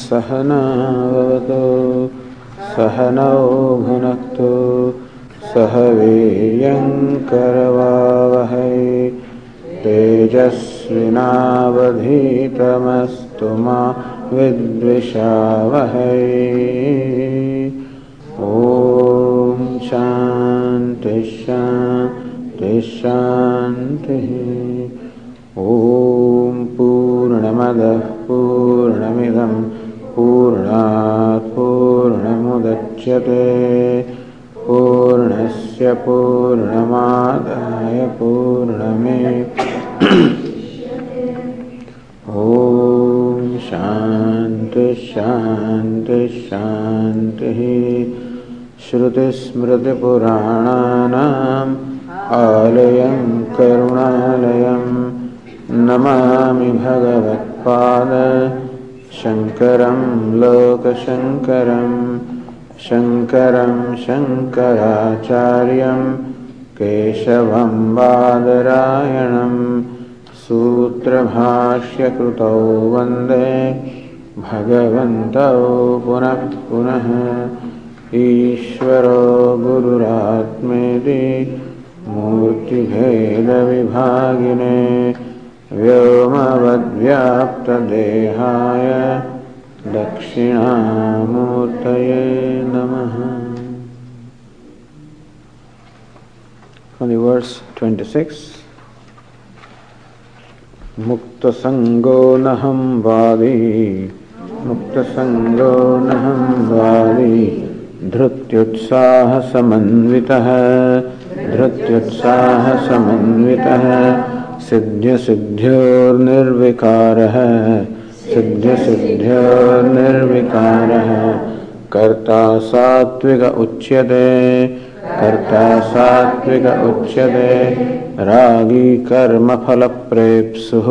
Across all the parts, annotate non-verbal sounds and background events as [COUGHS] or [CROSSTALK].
सहनावतु सहनौ भुनक्तु सह वीर्यङ्करवावहै तेजस्विनावधीतमस्तु मा विद्विषावहै। ॐ शान्ति शान्ति, शान्तिः। ॐ पूर्णमदः पूर्णमिदं पूर्णात् पूर्णमुदच्यते। पूर्णस्य पूर्णमादाय पूर्णमे। ॐ शान्ति शान्ति शान्तिः। श्रुतिस्मृतिपुराणानाम् आलयं करुणालयं नमामि भगवत्पाद। शङ्करं लोकशङ्करं शङ्करं शङ्कराचार्यं केशवं बादरायणं सूत्रभाष्यकृतौ वंदे भगवन्तौ पुनः पुनः। ईश्वरो गुरुरात्मेति मूर्तिभेदविभागिने व्योमवद्व्याप्तदेहाय दक्षिणामूर्तये नमः। From the verse 26 मुक्तसङ्गो नहं वादी मुक्तसङ्गो नहं वादी धृत्युत्साहसमन्वितः धृत्युत्साहसमन्वितः। सिद्ध सिद्ध्योर्निर्विकार है सिद्ध सिद्ध्योर्निर्विकार है कर्ता सात्विक उच्यते। कर्ता सात्विक उच्यते। रागी कर्म फल प्रेप्सुः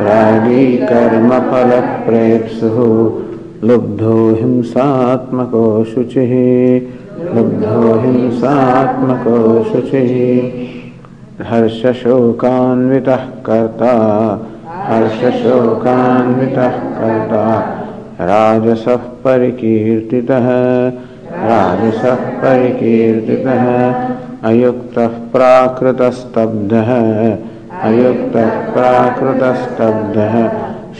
रागी कर्म फल प्रेप्सुः लुब्धो हिंसात्मको शुचि। लुब्धो हिंसात्मको शुचि। हर्षशोकान्वितः कर्ता। हर्षशोकान्वितः कर्ता। राजसः परिकीर्तितः। राजसः परिकीर्तितः। अयुक्तः प्राकृतस्तब्धः। अयुक्तः प्राकृतस्तब्धः।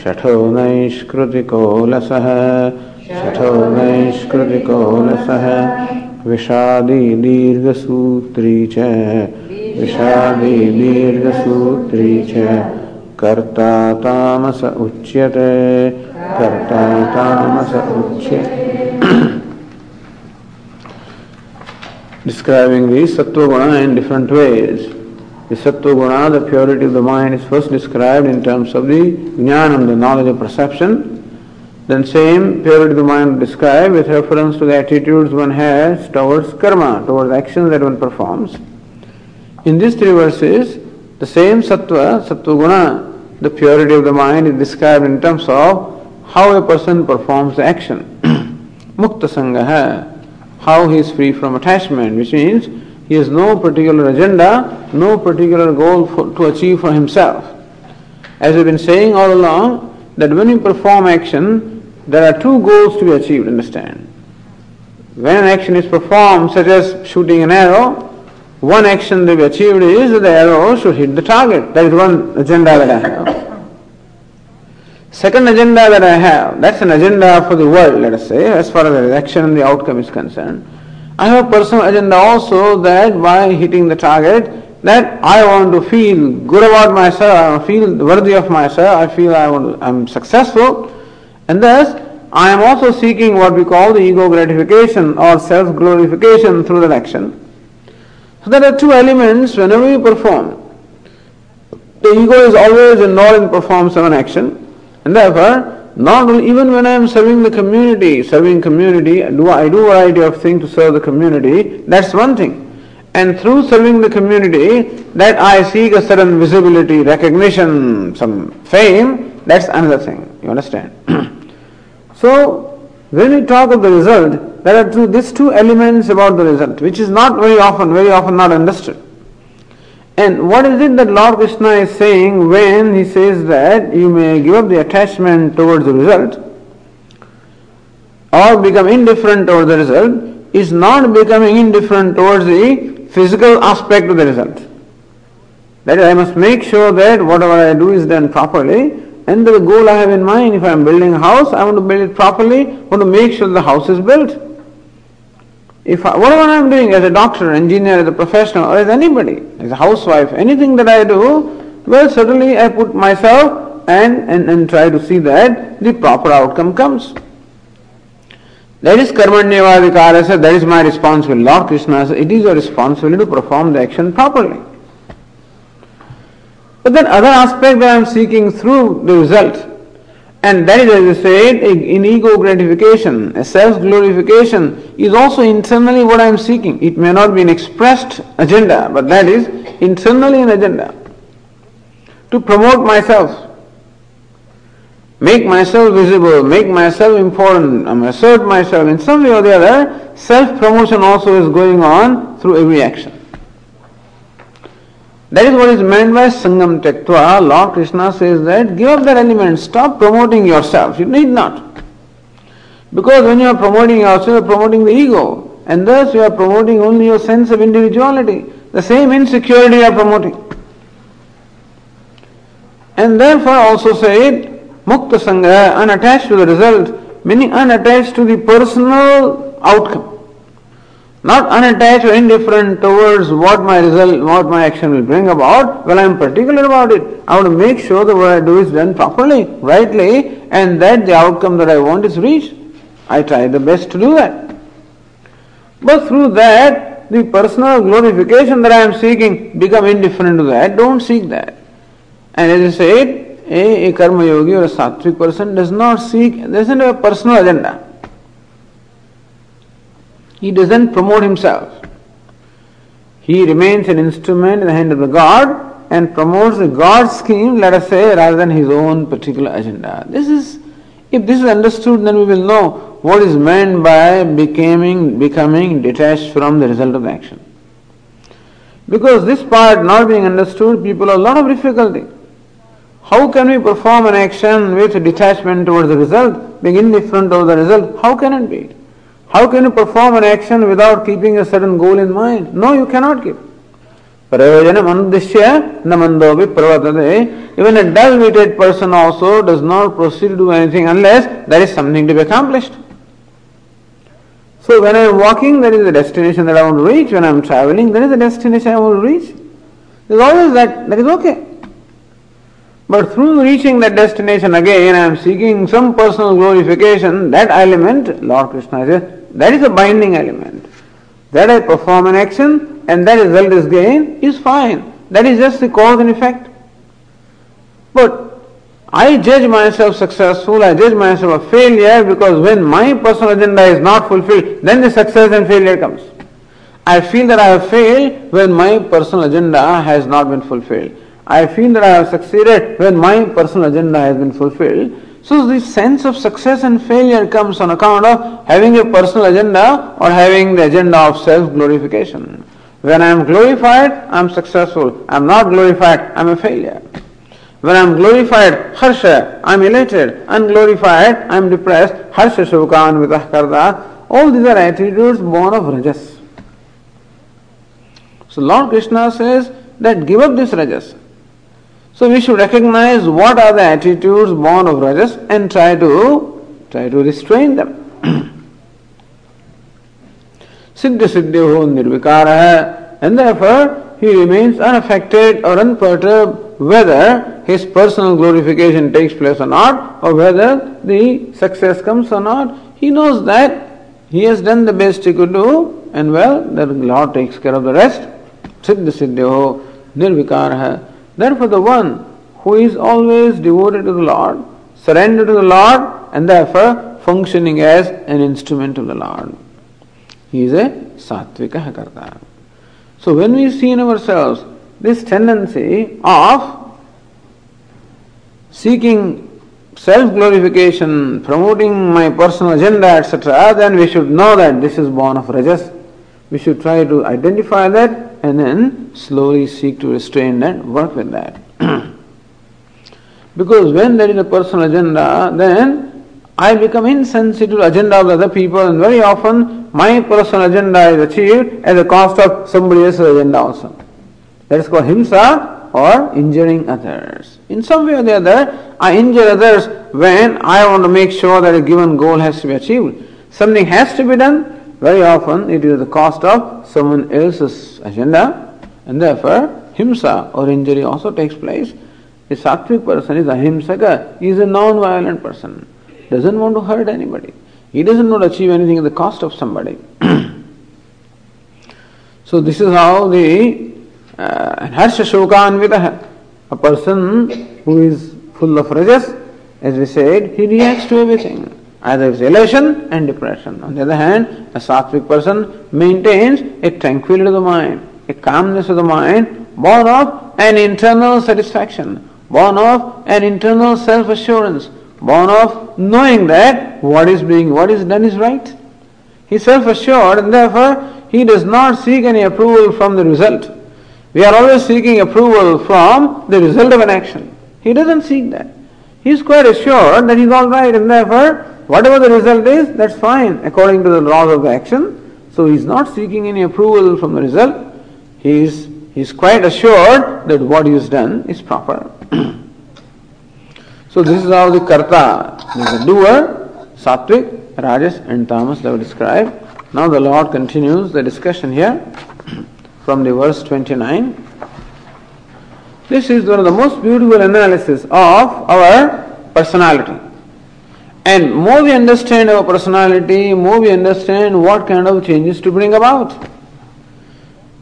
शठो नैष्कृतिकोलसः। शठो नैष्कृतिकोलसः। विषादी दीर्घसूत्री च। विषादी दीर्घसूत्री च कर्ता तामस उच्यते कर्ता तामस उच्यते describing the sattva guna in different ways. The sattva guna, the purity of the mind, is first described in terms of the jnanam, the knowledge of perception. Then same purity of the mind described with reference to the attitudes one has towards karma, towards actions that one performs. In these three verses, the same sattva, sattva the purity of the mind is described in terms of how a person performs the action. [CLEARS THROAT] Mukta sangaha, how he is free from attachment, which means he has no particular agenda, no particular goal for, to achieve for himself. As we've been saying all along, that when you perform action, there are two goals to be achieved, understand. When an action is performed, such as shooting an arrow, one action to be achieved is that the arrow should hit the target. That is one agenda that I have. Second agenda that I have, that's an agenda for the world, let us say, as far as the action and the outcome is concerned. I have a personal agenda also that by hitting the target, that I want to feel good about myself, I feel worthy of myself, I feel I want I'm successful, and thus I am also seeking what we call the ego gratification or self glorification through that action. So there are two elements whenever you perform. The ego is always involved in performance of an action. And therefore, not even when I am serving the community, serving community, do I do a variety of things to serve the community, that's one thing. And through serving the community, that I seek a certain visibility, recognition, some fame, that's another thing. You understand? [CLEARS THROAT] so, when we talk of the result, there are two, these two elements about the result, which is not very often, very often not understood. And what is it that Lord Krishna is saying when he says that you may give up the attachment towards the result? or become indifferent towards the result is not becoming indifferent towards the physical aspect of the result. That is, I must make sure that whatever I do is done properly and the goal I have in mind, if I am building a house, I want to build it properly, I want to make sure the house is built. If I, whatever I am doing as a doctor, engineer, as a professional, or as anybody, as a housewife, anything that I do, well, certainly I put myself and, and, and try to see that the proper outcome comes. That is karmanyavadikara, that is my responsibility. Lord Krishna says, it is your responsibility to perform the action properly. But then other aspect that I am seeking through the result, and that is, as I said, in ego gratification, a self glorification is also internally what I am seeking. It may not be an expressed agenda, but that is internally an agenda. To promote myself, make myself visible, make myself important, um, assert myself in some way or the other, self promotion also is going on through every action. That is what is meant by Sangam Tyaktva. Lord Krishna says that give up that element, stop promoting yourself. You need not. Because when you are promoting yourself, you are promoting the ego, and thus you are promoting only your sense of individuality. The same insecurity you are promoting. And therefore also said, Mukta Sangha, unattached to the result, meaning unattached to the personal outcome not unattached or indifferent towards what my result, what my action will bring about. Well, I am particular about it. I want to make sure that what I do is done properly, rightly, and that the outcome that I want is reached. I try the best to do that. But through that, the personal glorification that I am seeking become indifferent to that. Don't seek that. And as I said, a, a karma yogi or a sattvic person does not seek, doesn't have a personal agenda. He doesn't promote himself. He remains an instrument in the hand of the God and promotes the God's scheme, let us say, rather than his own particular agenda. This is, if this is understood, then we will know what is meant by becoming, becoming detached from the result of the action. Because this part not being understood, people have a lot of difficulty. How can we perform an action with detachment towards the result, being indifferent over the result? How can it be? How can you perform an action without keeping a certain goal in mind? No, you cannot keep. Namandobi pravatade. Even a dull-witted person also does not proceed to do anything unless there is something to be accomplished. So when I am walking, there is a destination that I want to reach. When I am traveling, there is a destination I want to reach. There is always that. That is okay. But through reaching that destination again, I am seeking some personal glorification. That element, Lord Krishna says, that is a binding element. That I perform an action and that result is gained is fine. That is just the cause and effect. But I judge myself successful, I judge myself a failure because when my personal agenda is not fulfilled, then the success and failure comes. I feel that I have failed when my personal agenda has not been fulfilled. I feel that I have succeeded when my personal agenda has been fulfilled. So the sense of success and failure comes on account of having a personal agenda or having the agenda of self-glorification. When I am glorified, I am successful. I am not glorified, I am a failure. When I am glorified, harsha, I am elated. Unglorified, I am depressed. Harsha shukan vitah karda. All these are attitudes born of rajas. So Lord Krishna says that give up this rajas. So we should recognize what are the attitudes born of rajas and try to try to restrain them. [CLEARS THROAT] Siddha Siddhyo Nirvikara and therefore he remains unaffected or unperturbed whether his personal glorification takes place or not or whether the success comes or not. He knows that he has done the best he could do and well, the Lord takes care of the rest. Siddha Siddhyo Nirvikara Therefore, the one who is always devoted to the Lord, surrendered to the Lord, and therefore functioning as an instrument of the Lord. He is a sattvika karta. So when we see in ourselves this tendency of seeking self glorification, promoting my personal agenda, etc., then we should know that this is born of rajas. We should try to identify that and then slowly seek to restrain and work with that. [CLEARS THROAT] because when there is a personal agenda, then I become insensitive to the agenda of other people and very often my personal agenda is achieved at the cost of somebody else's agenda also. That is called himsa or injuring others. In some way or the other, I injure others when I want to make sure that a given goal has to be achieved. Something has to be done, very often it is the cost of someone else's agenda and therefore himsa or injury also takes place. A sattvic person is a himsaka, he is a non-violent person doesn't want to hurt anybody. He doesn't want to achieve anything at the cost of somebody. [CLEARS THROAT] so this is how the uh, harsha a person who is full of rajas, as we said, he reacts to everything. Either it's elation and depression. On the other hand, a sattvic person maintains a tranquility of the mind, a calmness of the mind, born of an internal satisfaction, born of an internal self-assurance, born of knowing that what is being, what is done is right. He is self-assured and therefore he does not seek any approval from the result. We are always seeking approval from the result of an action. He doesn't seek that. He is quite assured that he is all right and therefore whatever the result is, that's fine according to the laws of the action. So he's not seeking any approval from the result. He is, he is quite assured that what he has done is proper. [CLEARS THROAT] So this is how the karta, the doer, sattvic, rajas and tamas they were described. Now the Lord continues the discussion here [CLEARS THROAT] from the verse 29. This is one of the most beautiful analysis of our personality. And more we understand our personality, more we understand what kind of changes to bring about.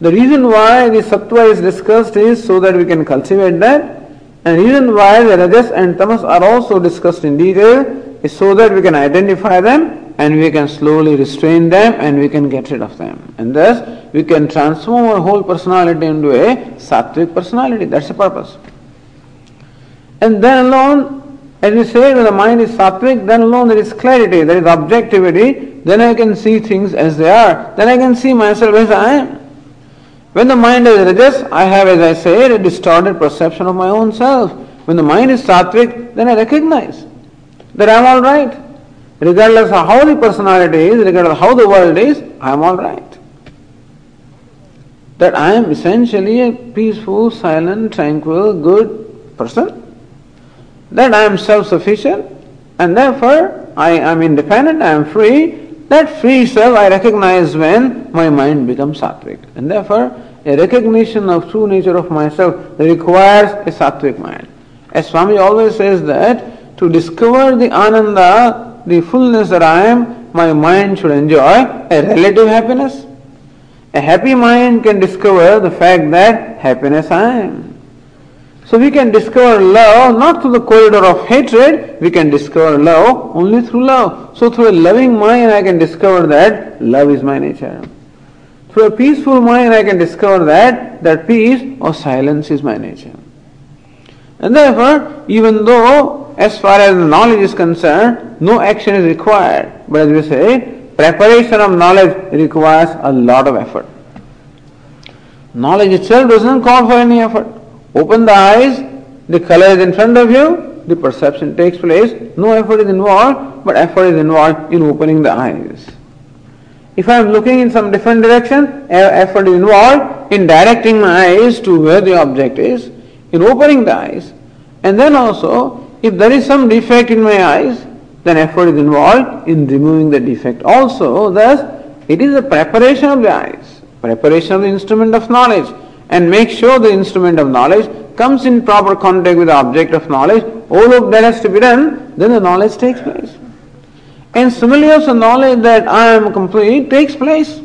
The reason why the sattva is discussed is so that we can cultivate that and reason why the rajas and tamas are also discussed in detail is so that we can identify them and we can slowly restrain them and we can get rid of them. And thus we can transform our whole personality into a sattvic personality. That's the purpose. And then alone, as we say, when the mind is sattvic, then alone there is clarity, there is objectivity, then I can see things as they are, then I can see myself as I am. When the mind is rajas, I have, as I said, a distorted perception of my own self. When the mind is sattvic, then I recognize that I am all right. Regardless of how the personality is, regardless of how the world is, I am all right. That I am essentially a peaceful, silent, tranquil, good person. That I am self-sufficient and therefore I am independent, I am free. That free self I recognize when my mind becomes sattvic. And therefore a recognition of true nature of myself requires a sattvic mind. As Swami always says that to discover the ananda, the fullness that I am, my mind should enjoy a relative happiness. A happy mind can discover the fact that happiness I am. So we can discover love not through the corridor of hatred, we can discover love only through love. So through a loving mind I can discover that love is my nature. Through a peaceful mind, I can discover that that peace or silence is my nature. And therefore, even though as far as knowledge is concerned, no action is required, but as we say, preparation of knowledge requires a lot of effort. Knowledge itself doesn't call for any effort. Open the eyes, the color is in front of you, the perception takes place, no effort is involved, but effort is involved in opening the eyes. If I am looking in some different direction, effort is involved in directing my eyes to where the object is, in opening the eyes. And then also, if there is some defect in my eyes, then effort is involved in removing the defect. Also, thus, it is a preparation of the eyes, preparation of the instrument of knowledge, and make sure the instrument of knowledge comes in proper contact with the object of knowledge. All of that has to be done, then the knowledge takes place. And similarly also knowledge that I am complete takes place.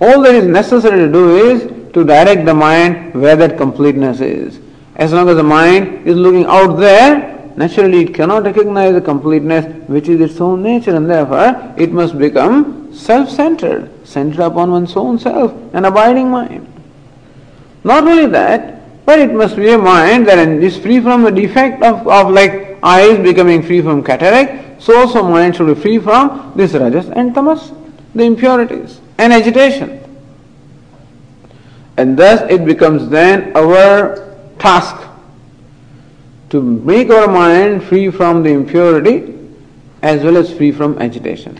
All that is necessary to do is to direct the mind where that completeness is. As long as the mind is looking out there, naturally it cannot recognize the completeness which is its own nature and therefore it must become self-centered, centered upon one's own self, an abiding mind. Not only that, but it must be a mind that is free from the defect of, of like eyes becoming free from cataract, so also mind should be free from this rajas and tamas, the impurities and agitation. And thus it becomes then our task to make our mind free from the impurity as well as free from agitation.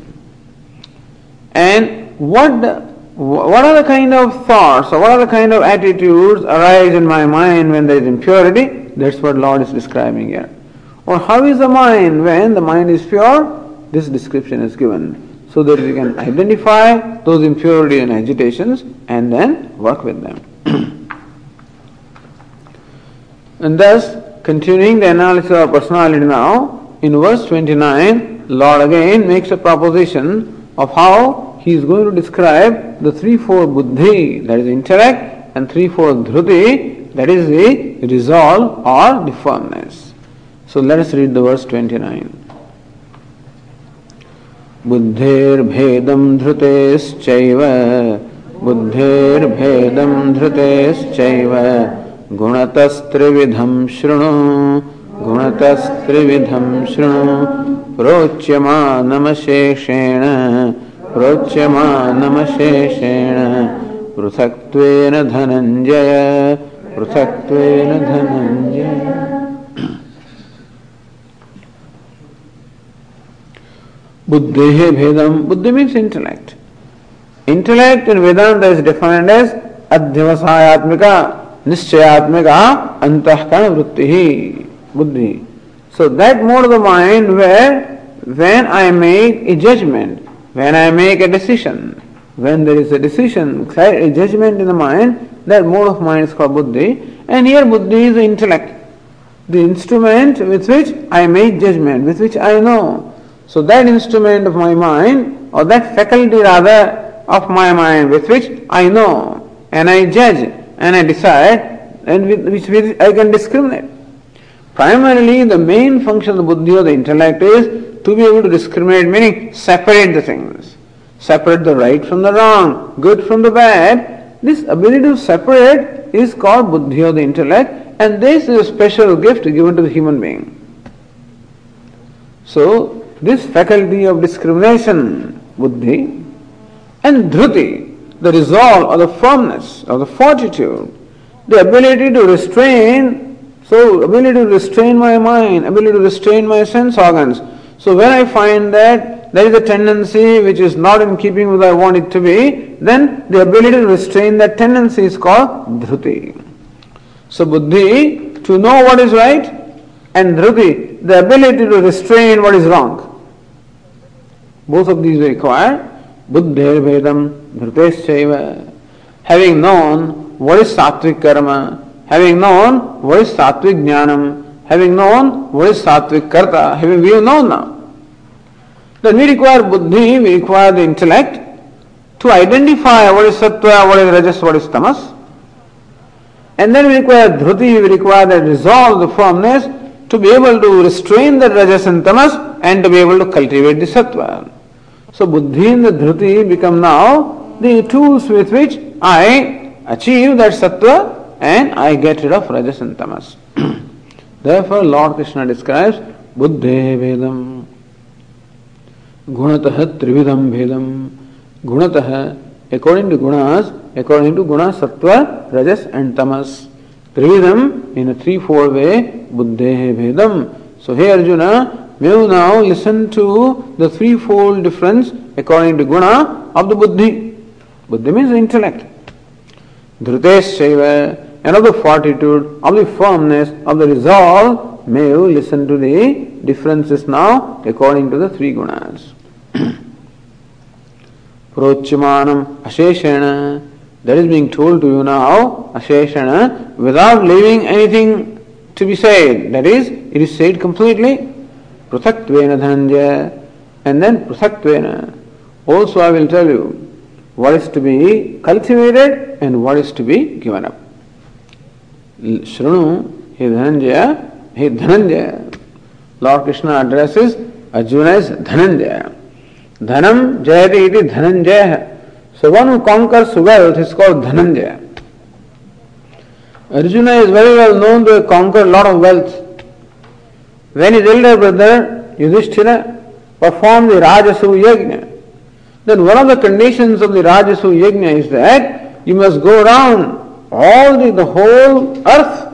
And what what are the kind of thoughts or what are the kind of attitudes arise in my mind when there is impurity? That's what Lord is describing here. Or how is the mind when the mind is pure? This description is given so that we can identify those impurity and agitations and then work with them. [CLEARS THROAT] and thus, continuing the analysis of personality now, in verse 29, Lord again makes a proposition of how he is going to describe the threefold buddhi, that is intellect, and threefold dhruti, that is the resolve or the firmness. So let us read the verse 29. बुद्धेर्भेदं धृतेश्चैव बुद्धेर्भेदं धृतेश्चैव गुणतस्त्रिविधं शृणु गुणतस्त्रिविधं शृणु प्रोच्यमानमशेषेण प्रोच्यमानमशेषेण पृथक्त्वेन धनंजय पृथक्त्वेन Dhananjay buddhi भेदम buddhi means intellect intellect in Vedanta is defined as अध्यवसायत्मिका, निश्चयात्मिका, अंतःकरण वृत्ति ही, buddhi. So that mode the mind where when I make a judgement when I make a decision, when there is a decision, a judgment in the mind, that mode of mind is called buddhi. And here buddhi is the intellect, the instrument with which I make judgment, with which I know. So that instrument of my mind, or that faculty rather of my mind with which I know and I judge and I decide and with which, I can discriminate. Primarily the main function of the buddhi or the intellect is to be able to discriminate, meaning separate the things. Separate the right from the wrong, good from the bad. This ability to separate is called buddhi or the intellect and this is a special gift given to the human being. So this faculty of discrimination, buddhi, and dhruti, the resolve or the firmness or the fortitude, the ability to restrain, so ability to restrain my mind, ability to restrain my sense organs. So when I find that there is a tendency which is not in keeping with I want it to be, then the ability to restrain that tendency is called dhruti. So buddhi, to know what is right, and dhruti, the ability to restrain what is wrong. Both of these require buddhir vedam dhruteshaiva. Having known what is sattvic karma, having known what is sattvic jnanam, having known what is sattvic karta, having we have known now. Then we require buddhi, we require the intellect to identify what is sattva, what is rajas, what is tamas. And then we require dhruti, we require the resolve, the firmness to be able to restrain the rajas and tamas and to be able to cultivate the sattva. So buddhi and the dhruti become now the tools with which I achieve that sattva and I get rid of rajas and tamas. Therefore Lord Krishna describes buddhe vedam gunatah trividam vedam gunatah according to gunas according to guna sattva rajas and tamas trividam in a threefold way buddhe vedam so here Arjuna we will now listen to the threefold difference according to guna of the buddhi. Buddhi means intellect. Dhruteshaiva, and of the fortitude, of the firmness, of the resolve, may you listen to the differences now according to the three gunas. [CLEARS THROAT] Prochyamanam Asheshana, that is being told to you now, Asheshana, without leaving anything to be said. That is, it is said completely. Pruthatvena Dhananjaya, and then Pruthatvena. Also, I will tell you what is to be cultivated and what is to be given up. Shrunu, he Dhananjaya, he Dhananjaya. Lord Krishna addresses Arjuna as Dhananjaya. Dhanam Jayati iti Dhananjaya. So one who conquers wealth is called Dhananjaya. Arjuna is very well known to have conquered a lot of wealth. When his elder brother Yudhishthira performed the Rajasu Yajna, then one of the conditions of the Rajasu Yajna is that you must go around all the, the whole earth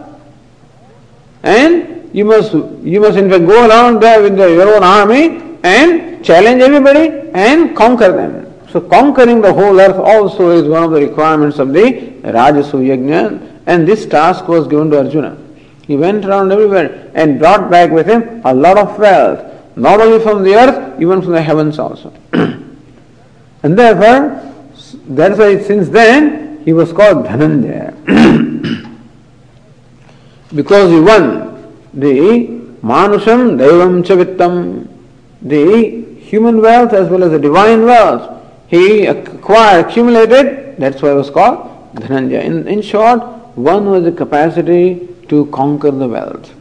and you must you must in fact go around there with the, your own army and challenge everybody and conquer them. So conquering the whole earth also is one of the requirements of the Rajasuya Yajna and this task was given to Arjuna. He went around everywhere and brought back with him a lot of wealth, not only from the earth, even from the heavens also. [CLEARS THROAT] and therefore, that's why since then he was called Dhananjaya. [CLEARS THROAT] because he won the Manusham Devam Chavittam, the human wealth as well as the divine wealth he acquired, accumulated, that's why it was called Dhananjaya. In, in short, one was the capacity to conquer the wealth.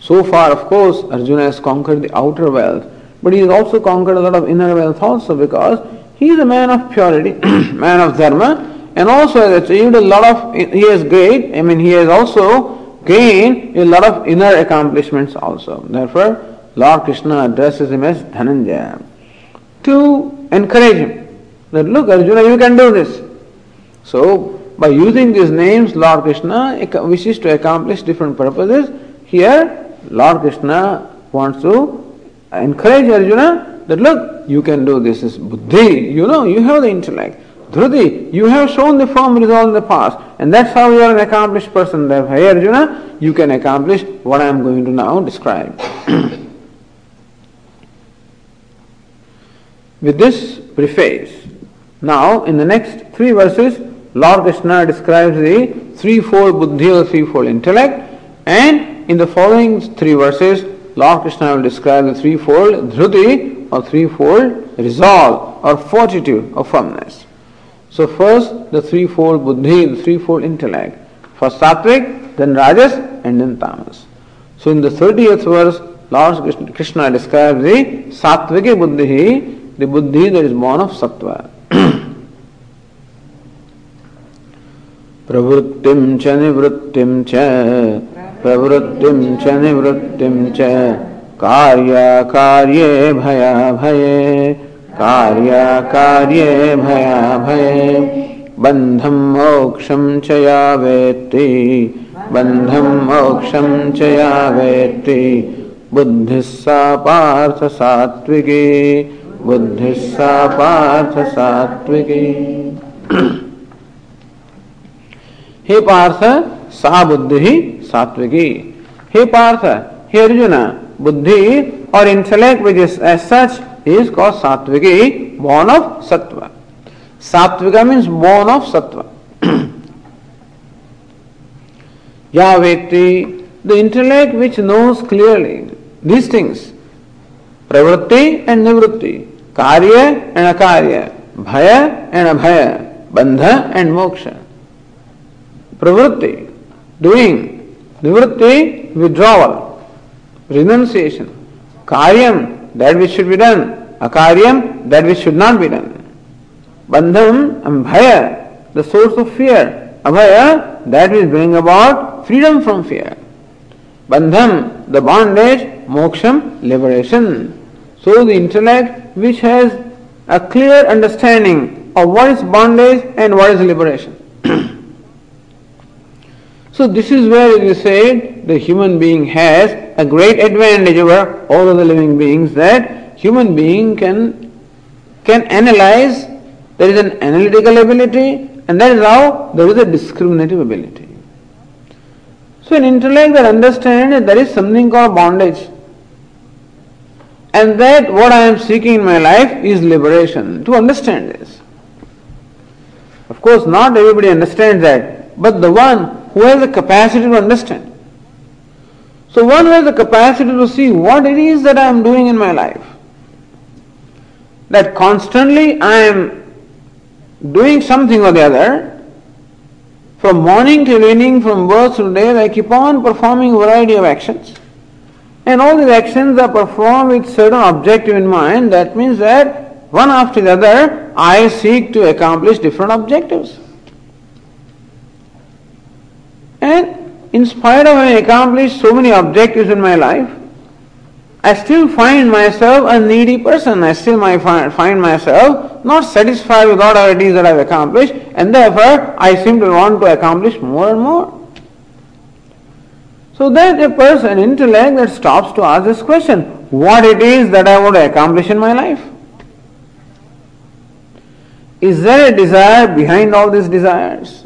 So far, of course, Arjuna has conquered the outer wealth, but he has also conquered a lot of inner wealth also because he is a man of purity, [CLEARS THROAT] man of dharma, and also has achieved a lot of, he has great, I mean, he has also gained a lot of inner accomplishments also. Therefore, Lord Krishna addresses him as Dhananjaya to encourage him that look Arjuna you can do this. So by using these names Lord Krishna wishes to accomplish different purposes. Here Lord Krishna wants to encourage Arjuna that look you can do this is buddhi you know you have the intellect. Dhrudi, you have shown the firm resolve in the past, and that's how you are an accomplished person. Therefore, hey Arjuna, you can accomplish what I am going to now describe. [CLEARS THROAT] With this preface, now, in the next three verses, Lord Krishna describes the threefold buddhi or threefold intellect, and in the following three verses, Lord Krishna will describe the threefold dhruti or threefold resolve or fortitude or firmness. So, first, the threefold buddhi, the threefold intellect. First sattvic, then rajas, and then tamas. So, in the 30th verse, Lord Krishna describes the sattvika buddhi, the buddhi that is born of sattva. प्रवृत्तिं च निवृत्तिं च प्रवृत्तिं च निवृत्तिं च कार्याकार्ये भयाभये कार्याकार्ये भयाभये, बन्धं मोक्षं च या वेत्ति बन्धं मोक्षं च या वेत्ति बुद्धिः सा पार्थ सात्विकी बुद्धिः सा पार्थ सात्विकी हे पार्थ सा बुद्धि ही सात्विकी। हे पार्थ, हे अर्जुन, बुद्धि और intellect which is as such is call sattviki born of sattva sattvika means born of sattva या vyakti the intellect which knows clearly these things pravritti and nivritti karya and अकार्य भय एंड अभय बंध एंड मोक्ष pravritti, doing, nivritti, withdrawal, renunciation, karyam, that which should be done, akaryam, that which should not be done. Bandham and bhaya, the source of fear, abhaya, that which bring about freedom from fear. Bandham, the bondage, moksham, liberation. So the intellect which has a clear understanding of what is bondage and what is liberation. So this is where is said the human being has a great advantage over all other living beings that human being can can analyze, there is an analytical ability and that is how there is a discriminative ability. So an intellect that understands that there is something called bondage and that what I am seeking in my life is liberation. To understand this. Of course not everybody understands that, but the one who has the capacity to understand. So one has the capacity to see what it is that I am doing in my life. That constantly I am doing something or the other. From morning till evening, from birth till death, I keep on performing a variety of actions. And all these actions are performed with certain objective in mind. That means that one after the other, I seek to accomplish different objectives. And in spite of having accomplished so many objectives in my life, I still find myself a needy person. I still find myself not satisfied with whatever it is that I've accomplished, and therefore I seem to want to accomplish more and more. So that a person, intellect, that stops to ask this question, what it is that I want to accomplish in my life. Is there a desire behind all these desires?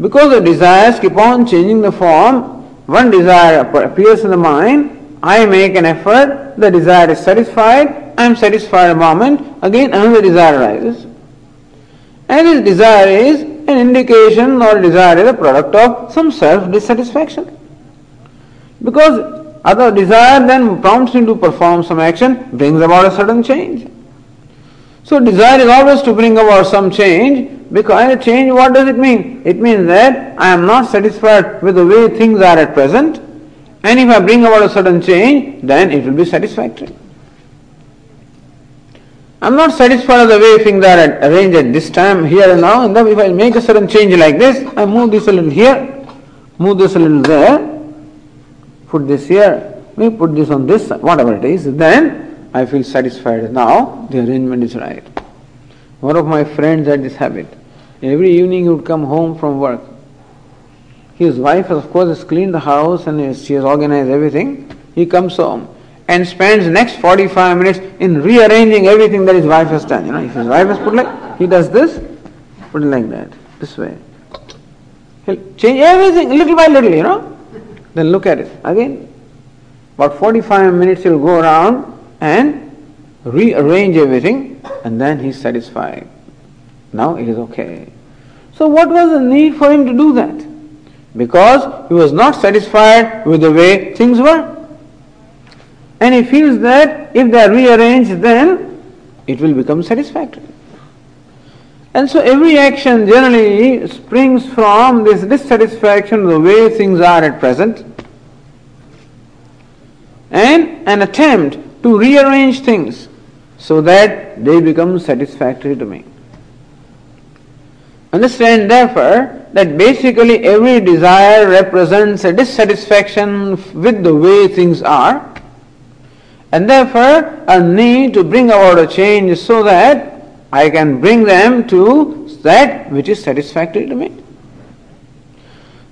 Because the desires keep on changing the form, one desire appears in the mind, I make an effort, the desire is satisfied, I am satisfied a moment, again another desire arises. And this desire is an indication or desire is a product of some self dissatisfaction. Because other desire then prompts me to perform some action, brings about a certain change. So desire is always to bring about some change, because change, what does it mean? It means that I am not satisfied with the way things are at present, and if I bring about a certain change, then it will be satisfactory. I'm not satisfied with the way things are arranged at this time, here and now, and then if I make a certain change like this, I move this a little here, move this a little there, put this here, we put this on this, whatever it is, then I feel satisfied. Now the arrangement is right. One of my friends had this habit. Every evening he would come home from work. His wife, of course, has cleaned the house and she has organized everything. He comes home and spends next 45 minutes in rearranging everything that his wife has done. You know, if his wife has put like, he does this, put it like that, this way. He'll change everything little by little, you know. Then look at it again. About 45 minutes he'll go around and rearrange everything and then he's satisfied. Now it is okay. So what was the need for him to do that? Because he was not satisfied with the way things were. And he feels that if they are rearranged then it will become satisfactory. And so every action generally springs from this dissatisfaction of the way things are at present and an attempt to rearrange things so that they become satisfactory to me. Understand therefore that basically every desire represents a dissatisfaction with the way things are and therefore a need to bring about a change so that I can bring them to that which is satisfactory to me.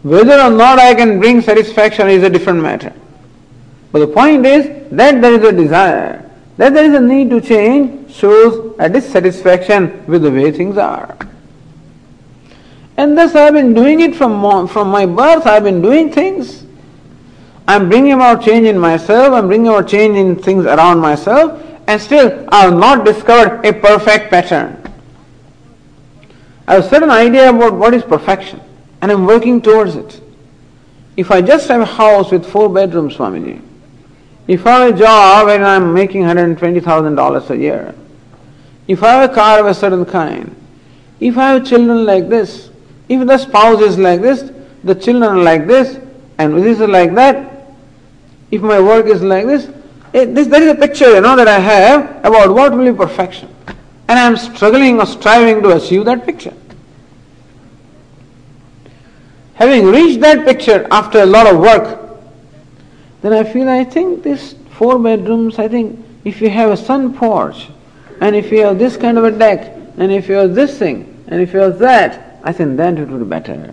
Whether or not I can bring satisfaction is a different matter. But the point is that there is a desire that there is a need to change shows a dissatisfaction with the way things are. And thus I have been doing it from, from my birth, I have been doing things. I'm bringing about change in myself, I'm bringing about change in things around myself, and still I have not discovered a perfect pattern. I have a certain idea about what is perfection, and I'm working towards it. If I just have a house with four bedrooms, Swamiji, if I have a job and I'm making $120,000 a year, if I have a car of a certain kind, if I have children like this, if the spouse is like this, the children are like this, and this is like that, if my work is like this, it, this there is a picture you know that I have about what will be perfection. [LAUGHS] And I am struggling or striving to achieve that picture. Having reached that picture after a lot of work, then I feel I think this four bedrooms, I think if you have a sun porch, and if you have this kind of a deck, and if you have this thing, and if you have that, I think then it would be better.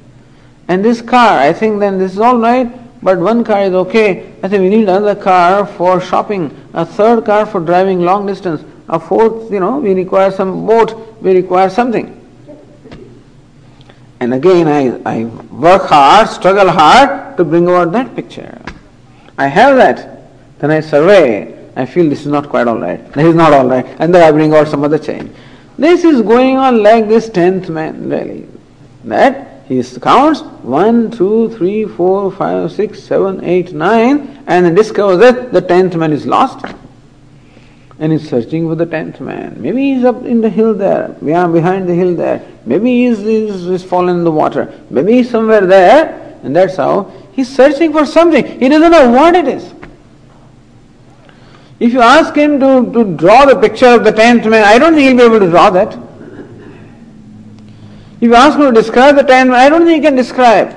And this car, I think then this is all right, but one car is okay. I think we need another car for shopping, a third car for driving long distance, a fourth, you know, we require some boat, we require something. And again, I, I work hard, struggle hard to bring about that picture. I have that. Then I survey. I feel this is not quite all right. This is not all right. And then I bring out some other change. This is going on like this tenth man, really. That he counts one, two, three, four, five, six, seven, eight, nine, and discovers that the tenth man is lost. And he's searching for the tenth man. Maybe he's up in the hill there, behind the hill there. Maybe he's, he's, he's fallen in the water. Maybe he's somewhere there, and that's how He's searching for something. He doesn't know what it is. If you ask him to, to draw the picture of the tenth man, I don't think he'll be able to draw that. If you ask him to describe the tenth man, I don't think he can describe.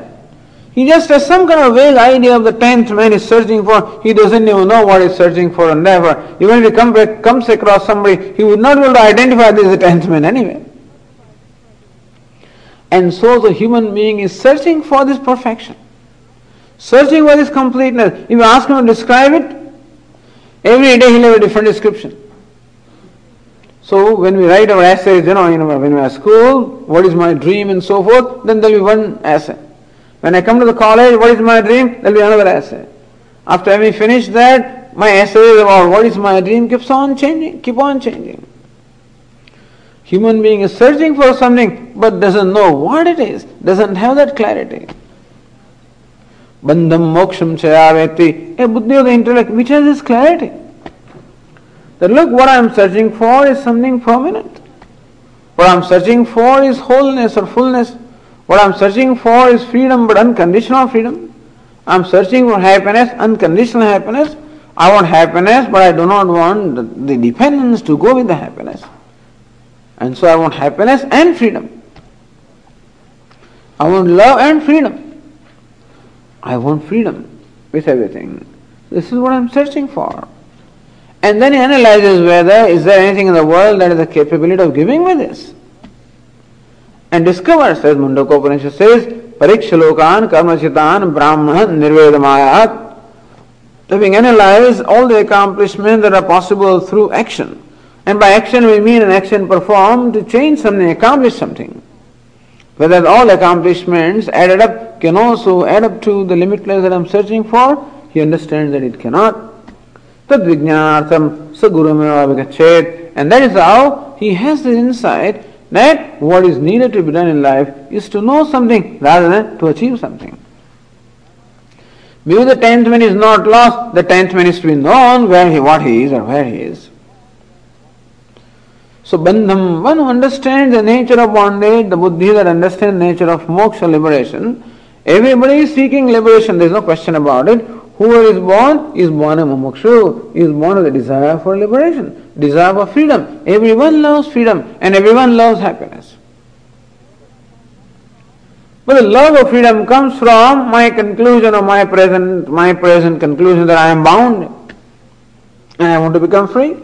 He just has some kind of vague idea of the tenth man he's searching for. He doesn't even know what he's searching for and never. Even if he come, comes across somebody, he would not be able to identify this tenth man anyway. And so the human being is searching for this perfection searching for this completeness. If you ask him to describe it, every day he'll have a different description. So when we write our essays, you know, you know, when we are at school, what is my dream and so forth, then there'll be one essay. When I come to the college, what is my dream? There'll be another essay. After having finished that, my essay about what is my dream keeps on changing, keep on changing. Human being is searching for something but doesn't know what it is, doesn't have that clarity. Bandham moksham chayaveti, a buddhi of the intellect which has this clarity. That look, what I am searching for is something permanent. What I am searching for is wholeness or fullness. What I am searching for is freedom, but unconditional freedom. I am searching for happiness, unconditional happiness. I want happiness, but I do not want the, dependence to go with the happiness. And so I want happiness and freedom. I want love and freedom. I want freedom with everything. This is what I'm searching for. And then he analyzes whether is there anything in the world that has the capability of giving me this. And discovers, as Mundaka Upanishad says, Parikshalokan Karmachitan Brahman Nirvedamayat. Having analyzed all the accomplishments that are possible through action, and by action we mean an action performed to change something, accomplish something. Whether all accomplishments added up can also add up to the limitless that I'm searching for, he understands that it cannot. Tadvijnartham sagurumeva And that is how he has the insight that what is needed to be done in life is to know something rather than to achieve something. Maybe the tenth man is not lost, the tenth man is to be known where he, what he is or where he is. So bandham, one who understands the nature of bondage, the buddhi that understands the nature of moksha liberation, everybody is seeking liberation, there is no question about it. Whoever is born is born a mumukshu, is born with a desire for liberation, desire for freedom. Everyone loves freedom and everyone loves happiness. But the love of freedom comes from my conclusion of my present, my present conclusion that I am bound and I want to become free.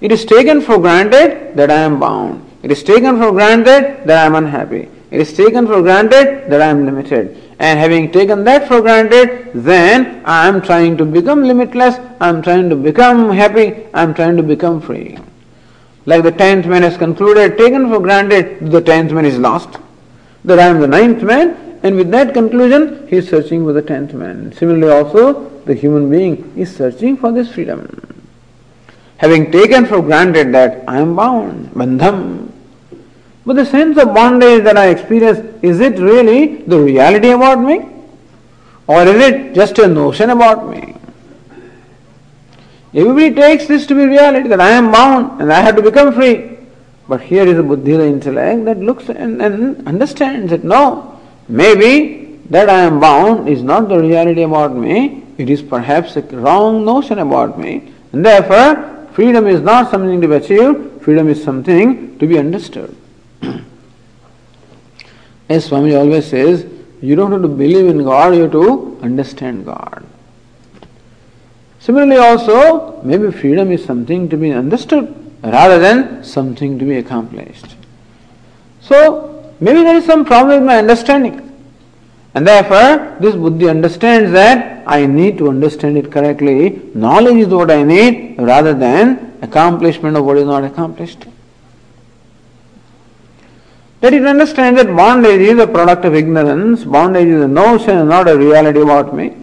It is taken for granted that I am bound. It is taken for granted that I am unhappy. It is taken for granted that I am limited. And having taken that for granted, then I am trying to become limitless, I am trying to become happy, I am trying to become free. Like the tenth man has concluded, taken for granted, the tenth man is lost. That I am the ninth man, and with that conclusion, he is searching for the tenth man. Similarly, also, the human being is searching for this freedom having taken for granted that I am bound, bandham. But the sense of bondage that I experience, is it really the reality about me? Or is it just a notion about me? Everybody takes this to be reality that I am bound and I have to become free. But here is a buddhi, the intellect, that looks and, and understands that no, maybe that I am bound is not the reality about me, it is perhaps a wrong notion about me. And therefore, Freedom is not something to be achieved, freedom is something to be understood. As Swami always says, you don't have to believe in God, you have to understand God. Similarly, also, maybe freedom is something to be understood rather than something to be accomplished. So, maybe there is some problem with my understanding. And therefore, this buddhi understands that I need to understand it correctly. Knowledge is what I need rather than accomplishment of what is not accomplished. That it understands that bondage is a product of ignorance, bondage is a notion, not a reality about me.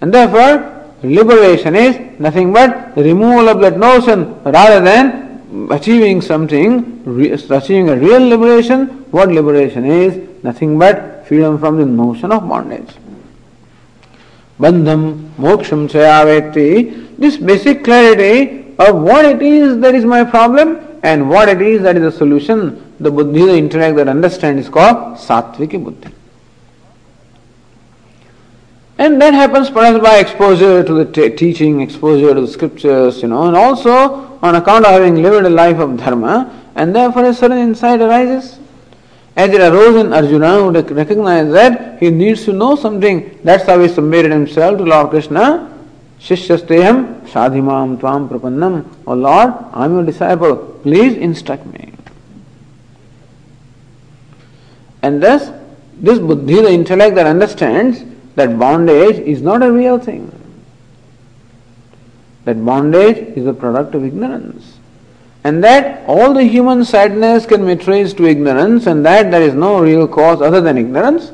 And therefore, liberation is nothing but removal of that notion rather than achieving something, achieving a real liberation. What liberation is? nothing but freedom from the notion of bondage. Bandham, moksham, chayaveti, this basic clarity of what it is that is my problem and what it is that is the solution, the buddhi, the intellect that understands is called sattviki buddhi. And that happens perhaps by exposure to the t- teaching, exposure to the scriptures, you know, and also on account of having lived a life of dharma, and therefore a certain insight arises. As it arose in Arjuna, who recognized that he needs to know something. That's how he submitted himself to Lord Krishna. Shishyasteham sadhimam tvam prapannam. O Lord, I am your disciple. Please instruct me. And thus, this buddhi, the intellect that understands that bondage is not a real thing. That bondage is a product of ignorance. And that all the human sadness can be traced to ignorance, and that there is no real cause other than ignorance,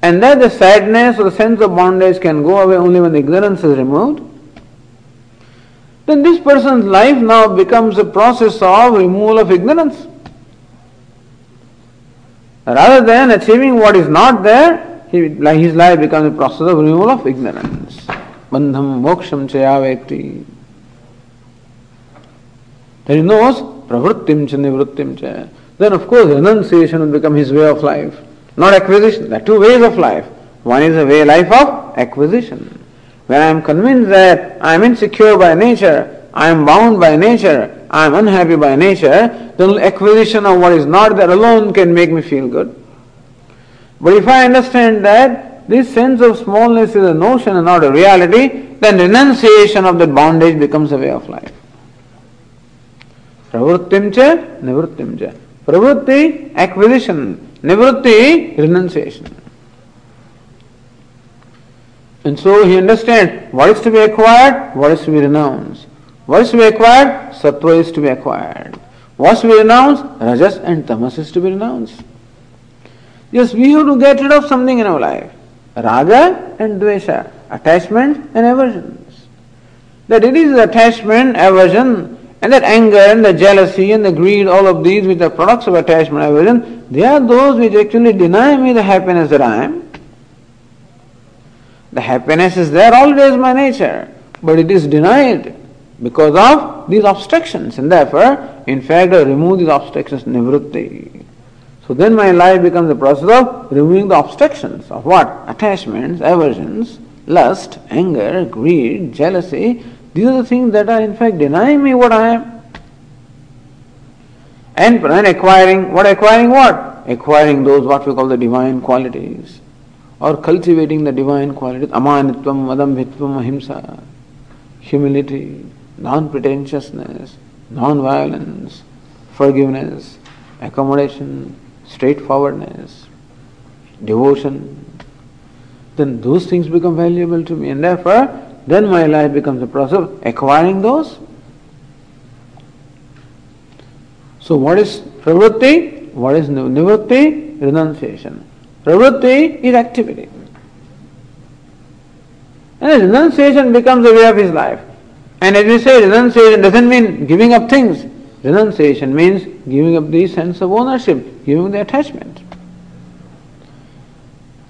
and that the sadness or the sense of bondage can go away only when ignorance is removed, then this person's life now becomes a process of removal of ignorance. Rather than achieving what is not there, his life becomes a process of removal of ignorance. Bandham moksham chayaveti. Then he knows pravrittim cha nivrittim cha. Then of course renunciation will become his way of life, not acquisition. There are two ways of life. One is a way life of acquisition. When I am convinced that I am insecure by nature, I am bound by nature, I am unhappy by nature, then acquisition of what is not there alone can make me feel good. But if I understand that this sense of smallness is a notion and not a reality, then renunciation of that bondage becomes a way of life. Pravrittim cha, nivrittim cha. Pravritti, acquisition. Nivritti, renunciation. And so he understands what is to be acquired, what is to be renounced. What is to be acquired? Sattva is to be acquired. What is to be renounced? Rajas and tamas is to be renounced. Yes, we have to get rid of something in our life. Raga and dvesha, attachment and aversions. That it is attachment, aversion, and that anger and the jealousy and the greed, all of these which are products of attachment, aversion, they are those which actually deny me the happiness that I am. The happiness is there always my nature, but it is denied because of these obstructions, and therefore, in fact, I remove these obstructions, nivritti. So then my life becomes a process of removing the obstructions of what? Attachments, aversions, lust, anger, greed, jealousy. These are the things that are in fact denying me what I am. And then acquiring, what acquiring what? Acquiring those what we call the divine qualities or cultivating the divine qualities, amanitvam, madambhitvam, ahimsa, humility, non-pretentiousness, non-violence, forgiveness, accommodation, straightforwardness, devotion, then those things become valuable to me and therefore then my life becomes a process of acquiring those. So what is pravritti? What is nivritti? Renunciation. Pravritti is activity. And renunciation becomes a way of his life. And as we say, renunciation doesn't mean giving up things. Renunciation means giving up the sense of ownership, giving the attachment.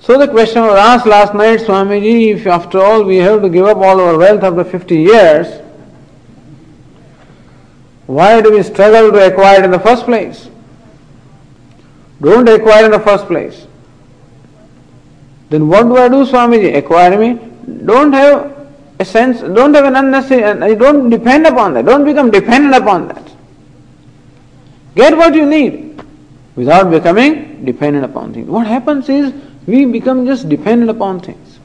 So the question was asked last night, Swamiji, if after all we have to give up all our wealth after 50 years, why do we struggle to acquire it in the first place? Don't acquire in the first place. Then what do I do, Swamiji? Acquire me? Don't have a sense, don't have an unnecessary, uh, don't depend upon that. Don't become dependent upon that. Get what you need without becoming dependent upon things. What happens is we become just dependent upon things.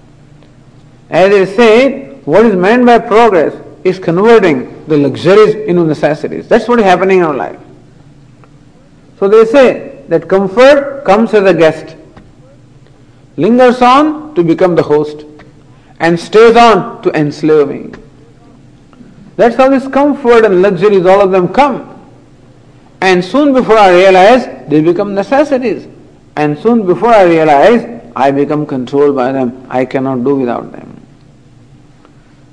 As they say, what is meant by progress is converting the luxuries into necessities. That's what is happening in our life. So they say that comfort comes as a guest, lingers on to become the host and stays on to enslave me. That's how this comfort and luxuries, all of them come. And soon before I realize, they become necessities. And soon before I realize, I become controlled by them. I cannot do without them.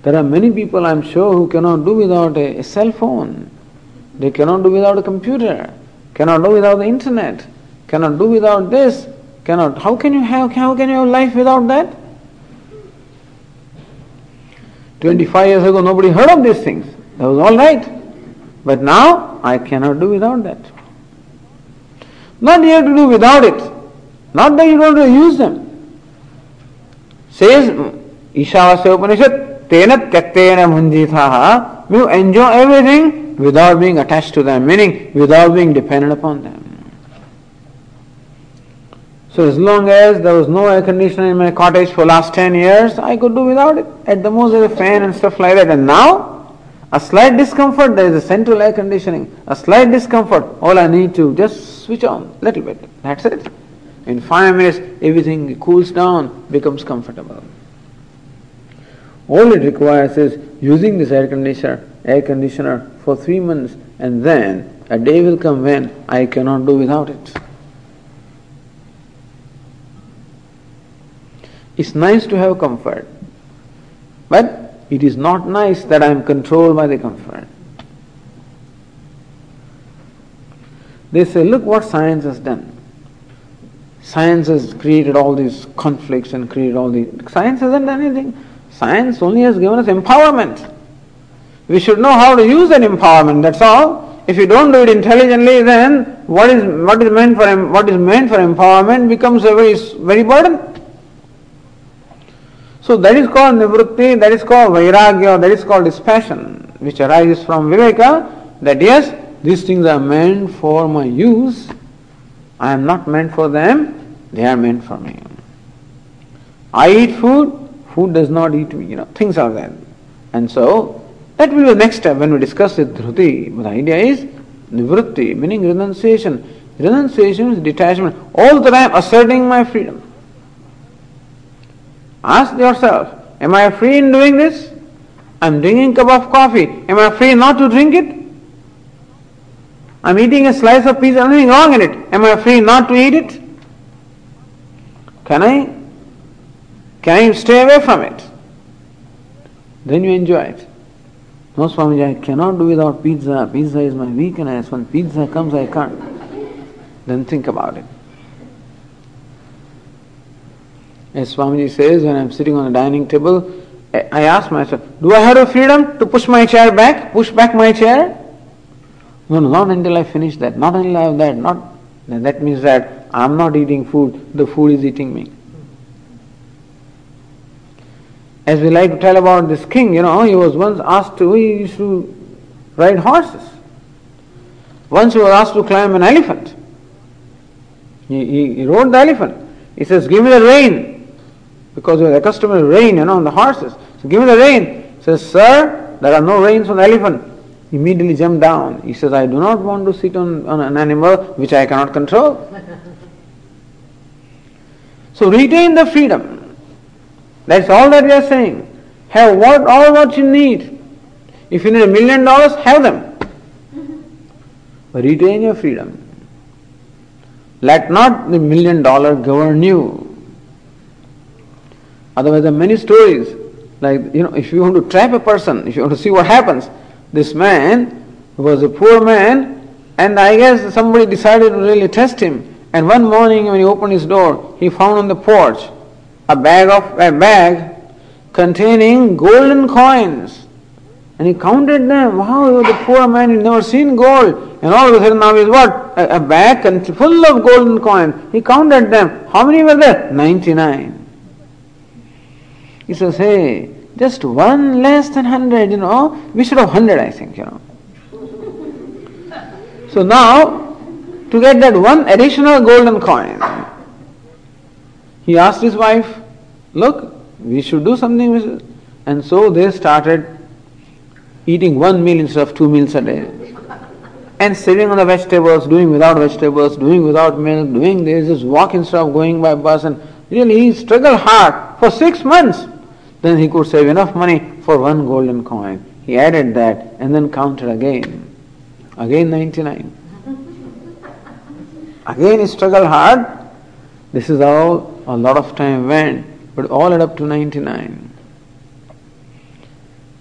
There are many people, I'm sure, who cannot do without a, a cell phone. They cannot do without a computer. Cannot do without the internet. Cannot do without this. Cannot. How can you have? How can you have life without that? 25 years ago, nobody heard of these things. That was all right. But now, I cannot do without that. Not you have to do without it. Not that you don't use them. Says Ishavasya Upanishad, Tena tyaktena munjithaha, you enjoy everything without being attached to them, meaning without being dependent upon them. So as long as there was no air conditioner in my cottage for last 10 years, I could do without it. At the most there's a fan and stuff like that. And now, a slight discomfort, there is a central air conditioning. A slight discomfort, all I need to just switch on a little bit. That's it. In five minutes, everything cools down, becomes comfortable. All it requires is using this air conditioner, air conditioner for three months, and then a day will come when I cannot do without it. It's nice to have comfort, but it is not nice that I am controlled by the comfort. They say, look what science has done. Science has created all these conflicts and created all these. Science hasn't done anything. Science only has given us empowerment. We should know how to use that empowerment, that's all. If you don't do it intelligently, then what is, what is, meant, for, what is meant for empowerment becomes a very, very burden. So that is called nivritti, that is called vairagya, that is called dispassion, which arises from viveka, that yes, these things are meant for my use. I am not meant for them, they are meant for me. I eat food, food does not eat me, you know, things are there. And so, that will be the next step when we discuss it, dhruti. But the idea is nivritti, meaning renunciation. Renunciation is detachment. All the time asserting my freedom. Ask yourself, am I free in doing this? I'm drinking a cup of coffee. Am I free not to drink it? I'm eating a slice of pizza, nothing wrong in it. Am I free not to eat it? Can I? Can I stay away from it? Then you enjoy it. No, Swamiji, I cannot do without pizza. Pizza is my weakness. When pizza comes, I can't. Then think about it. As Swamiji says, when I'm sitting on a dining table, I ask myself, do I have the freedom to push my chair back, push back my chair? No, no, not until I finish that, not until I have that, not that means that I'm not eating food, the food is eating me. As we like to tell about this king, you know, he was once asked to, he used to ride horses. Once he was asked to climb an elephant. He, he, he rode the elephant. He says, Give me the rein. Because he was accustomed to rein, you know, on the horses. So give me the rein. He says, Sir, there are no reins on the elephant immediately jumped down. He says, I do not want to sit on, on an animal which I cannot control. [LAUGHS] so retain the freedom. That's all that we are saying. Have what all what you need. If you need a million dollars, have them. [LAUGHS] But retain your freedom. Let not the million dollar govern you. Otherwise, there are many stories. Like, you know, if you want to trap a person, if you want to see what happens, this man was a poor man, and I guess somebody decided to really test him. And one morning, when he opened his door, he found on the porch a bag of a bag containing golden coins. And he counted them. Wow, he was a poor man, he'd never seen gold. And all of a sudden now is what? A, a bag full of golden coins. He counted them. How many were there? 99. He says, hey, just one less than 100, you know. We should have 100, I think, you know. So now, to get that one additional golden coin, he asked his wife, Look, we should do something. And so they started eating one meal instead of two meals a day. And sitting on the vegetables, doing without vegetables, doing without milk, doing this, just walk instead of going by bus. And really, he struggled hard for six months. Then he could save enough money for one golden coin. He added that and then counted again. Again 99. Again he struggled hard. This is how a lot of time went, but all add up to 99.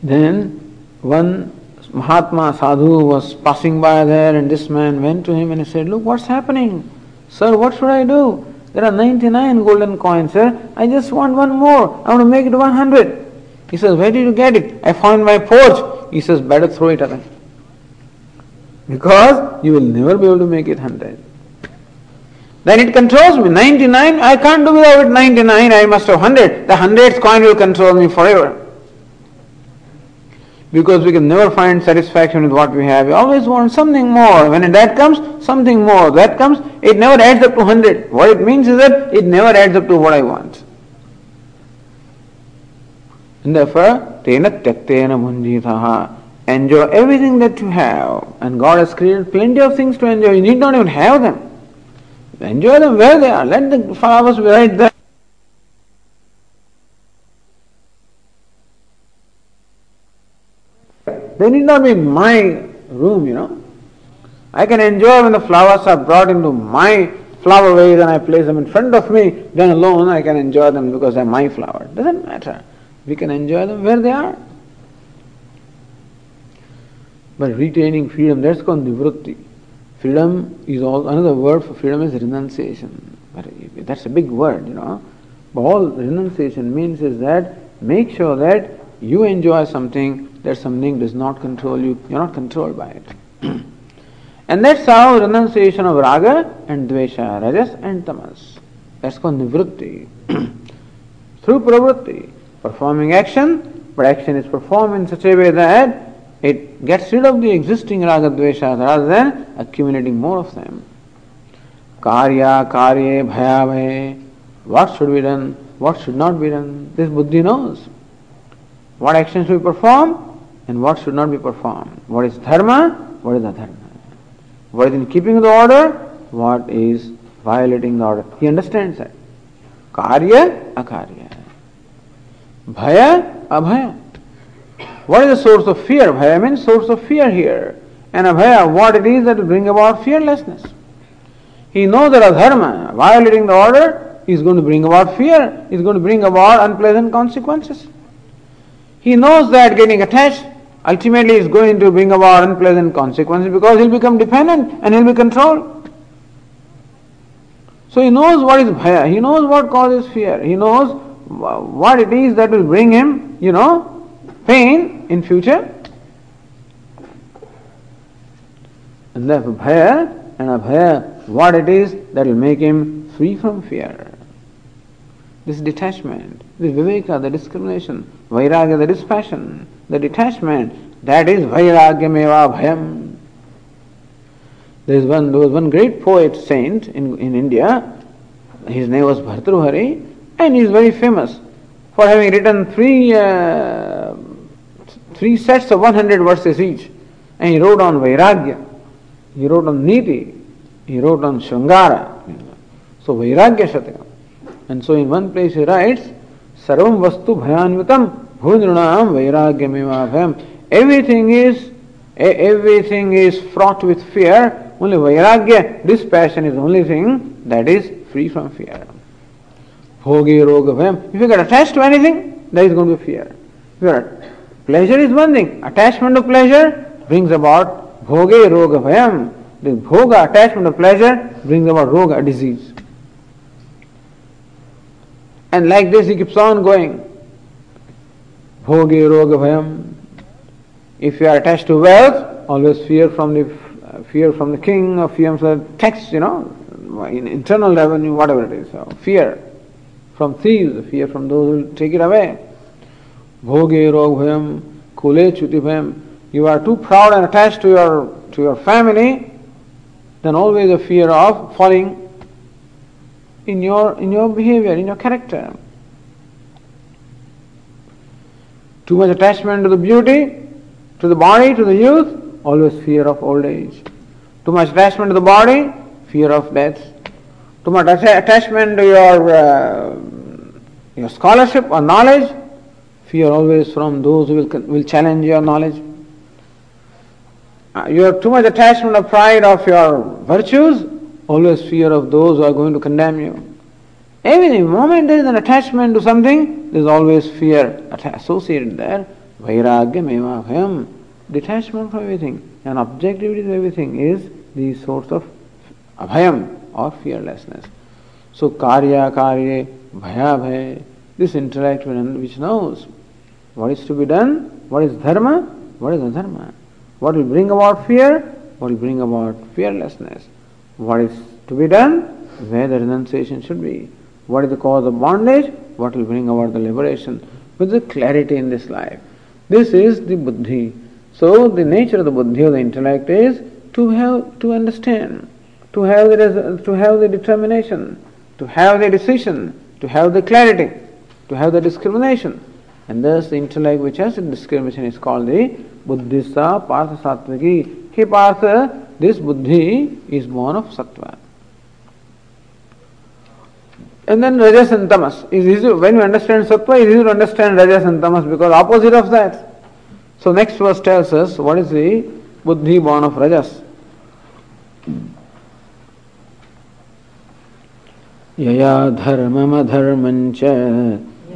Then one Mahatma Sadhu was passing by there and this man went to him and he said, Look, what's happening? Sir, what should I do? There are 99 golden coins, sir. I just want one more. I want to make it 100. He says, Where did you get it? I found my porch. He says, Better throw it away. Because you will never be able to make it 100. Then it controls me. 99, I can't do without it. 99, I must have 100. The 100th coin will control me forever because we can never find satisfaction with what we have. We always want something more. When that comes, something more. That comes, it never adds up to 100. What it means is that it never adds up to what I want. And therefore, tena tyaktena munjitaha. Enjoy everything that you have. And God has created plenty of things to enjoy. You need not even have them. Enjoy them where they are. Let the flowers be right there. They need not be in my room, you know. I can enjoy when the flowers are brought into my flower vase and I place them in front of me, then alone I can enjoy them because they're my flower. Doesn't matter. We can enjoy them where they are. But retaining freedom, that's called nivrutti. Freedom is all another word for freedom is renunciation. But that's a big word, you know. But all renunciation means is that make sure that you enjoy something, that something does not control you, you're not controlled by it. [CLEARS THROAT] and that's how renunciation of raga and dvesha, rajas and tamas. That's called nivrutti. [CLEARS THROAT] Through pravritti, performing action, but action is performed in such a way that it gets rid of the existing raga dveshas rather than accumulating more of them. Karya, karye, bhaya, bhaye. What should be done? What should not be done? This buddhi knows. What actions should be performed and what should not be performed. What is dharma? What is adharma? What is in keeping the order? What is violating the order? He understands that. Karya, akarya. Bhaya, abhaya. What is the source of fear? Bhaya means source of fear here. And abhaya, what it is that will bring about fearlessness. He knows that adharma, violating the order, is going to bring about fear, is going to bring about unpleasant consequences. He knows that getting attached ultimately is going to bring about unpleasant consequences because he'll become dependent and he'll be controlled. So he knows what is bhaya, he knows what causes fear, he knows what it is that will bring him, you know, pain in future. And therefore bhaya and abhaya, what it is that will make him free from fear. This detachment, this viveka, the discrimination, vairagya, the dispassion, the detachment, that is vairagyameva bhayam. There is one, there was one great poet saint in, in India, his name was Bhartruhari, and he is very famous for having written three uh, three sets of 100 verses each. And he wrote on Vairagya, he wrote on Niti, he wrote on Shangara. So Vairagya Shataka. And so in one place he writes, Sarvam Vastu Bhayanvitam Bhudrinam Vairagyameva Bhayam. Everything is everything is fraught with fear, only Vairagya, dispassion is the only thing that is free from fear. Bhogi Roga Bhayam. If you get attached to anything, there is going to be fear. Pleasure is one thing. Attachment to pleasure brings about bhoge roga bhayam. The bhoga, attachment to pleasure, brings about roga, disease. And like this he keeps on going. Bhoge roga. If you are attached to wealth, always fear from the fear from the king or fear from the tax, you know, in internal revenue, whatever it is. So fear from thieves, fear from those who take it away. Bhoge rog kule chuti. You are too proud and attached to your to your family, then always a fear of falling in your in your behavior, in your character. Too much attachment to the beauty, to the body, to the youth, always fear of old age. Too much attachment to the body, fear of death. Too much attachment to your uh, your scholarship or knowledge, Fear always from those who will, will challenge your knowledge. Uh, you have too much attachment or pride of your virtues, always fear of those who are going to condemn you. Every moment there is an attachment to something, there is always fear associated there. Vairagya meva bhayam. Detachment from everything and objectivity to everything is the source of abhayam or fearlessness. So karya karya bhaya bhaya, this intellect which knows what is to be done? What is dharma? What is adharma? What will bring about fear? What will bring about fearlessness? What is to be done? Where the renunciation should be. What is the cause of bondage? What will bring about the liberation? With the clarity in this life. This is the buddhi. So the nature of the buddhi of the intellect is to have to understand, to have the to have the determination, to have the decision, to have the clarity, to have the discrimination. And thus the intellect which has a discrimination is called the Buddhista Partha Sattviki. He Partha, this Buddhi is born of Sattva. And then rajas and tamas. Is easy, when you understand sattva, it is easy to understand rajas and tamas because opposite of that. So next verse tells us what is the buddhi born of rajas. यया धर्ममधर्मञ्च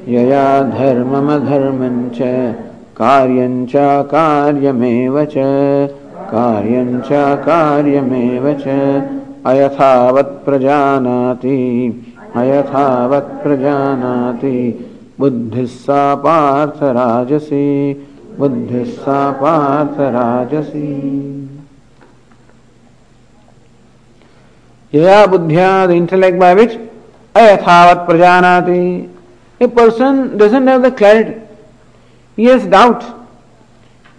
यया धर्ममधर्मञ्च कार्यञ्च कार्यमेव च कार्यञ्च कार्यमेव च अयथावत् प्रजानाति अयथावत् प्रजानाति। सा पार्थराजसि बुद्धिः सा पार्थराजसि यया बुद्धिया द इंटेलेक्ट बाय विच अयथावत प्रजानाति। A person doesn't have the clarity he has doubt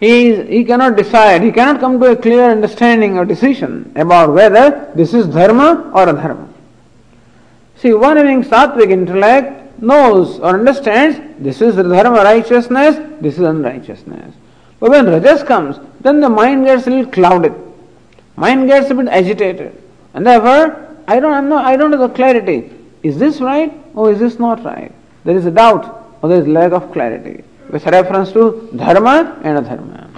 he is he can decide he can come to a clear understanding और decision about whether this is dharma और adharma See, one having sattvic intellect knows or understands this is dharma righteousness, this is unrighteousness. But when rajas comes, then the mind gets a little clouded. Mind gets a bit agitated. And therefore, I don't, I'm not, I don't have the clarity. Is this right or is this not right? There is a doubt or there is lack of clarity with reference to dharma and adharma.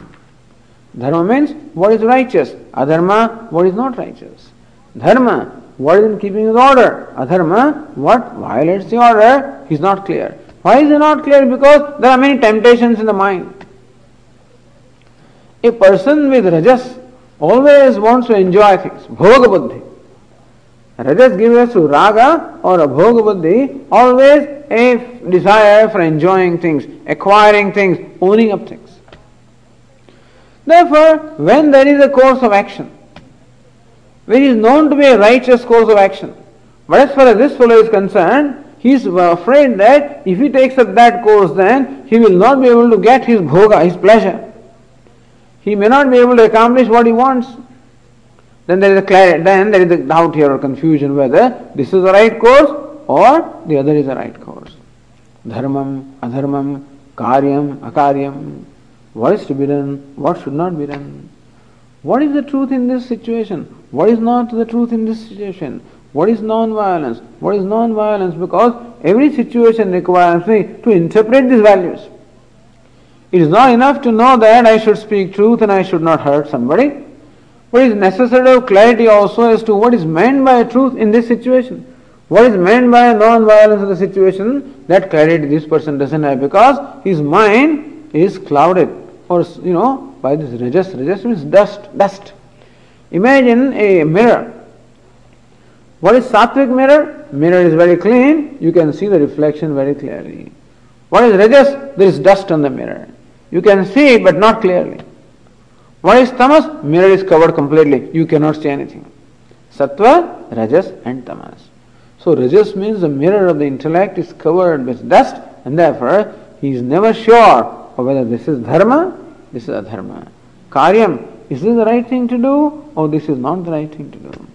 Dharma means what is righteous, adharma what is not righteous. Dharma what is in keeping with order? Adharma, what violates the order, is not clear. Why is it not clear? Because there are many temptations in the mind. A person with rajas always wants to enjoy things. Bhoga buddhi. Rajas gives us to raga or a bhoga buddhi, always a desire for enjoying things, acquiring things, owning up things. Therefore, when there is a course of action, which is known to be a righteous course of action. But as far as this fellow is concerned, he is afraid that if he takes up that course, then he will not be able to get his bhoga, his pleasure. He may not be able to accomplish what he wants. Then there is a clarity, then there is a doubt here or confusion whether this is the right course or the other is the right course. Dharmam, adharmam, karyam, akaryam. What is to be done? What should not be done? What is the truth in this situation? What is not the truth in this situation? What is non-violence? What is non-violence? Because every situation requires me to interpret these values. It is not enough to know that I should speak truth and I should not hurt somebody. But it is necessary of clarity also as to what is meant by truth in this situation. What is meant by non-violence in the situation? That clarity this person doesn't have because his mind is clouded or you know by this rajas. Rajas means dust, dust. Imagine a mirror. What is sattvic mirror? Mirror is very clean, you can see the reflection very clearly. What is rajas? There is dust on the mirror. You can see but not clearly. What is tamas? Mirror is covered completely. You cannot see anything. Sattva, rajas and tamas. So rajas means the mirror of the intellect is covered with dust and therefore he is never sure of whether this is dharma this is adharma. Karyam, is this the right thing to do or this is not the right thing to do?